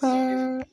嗯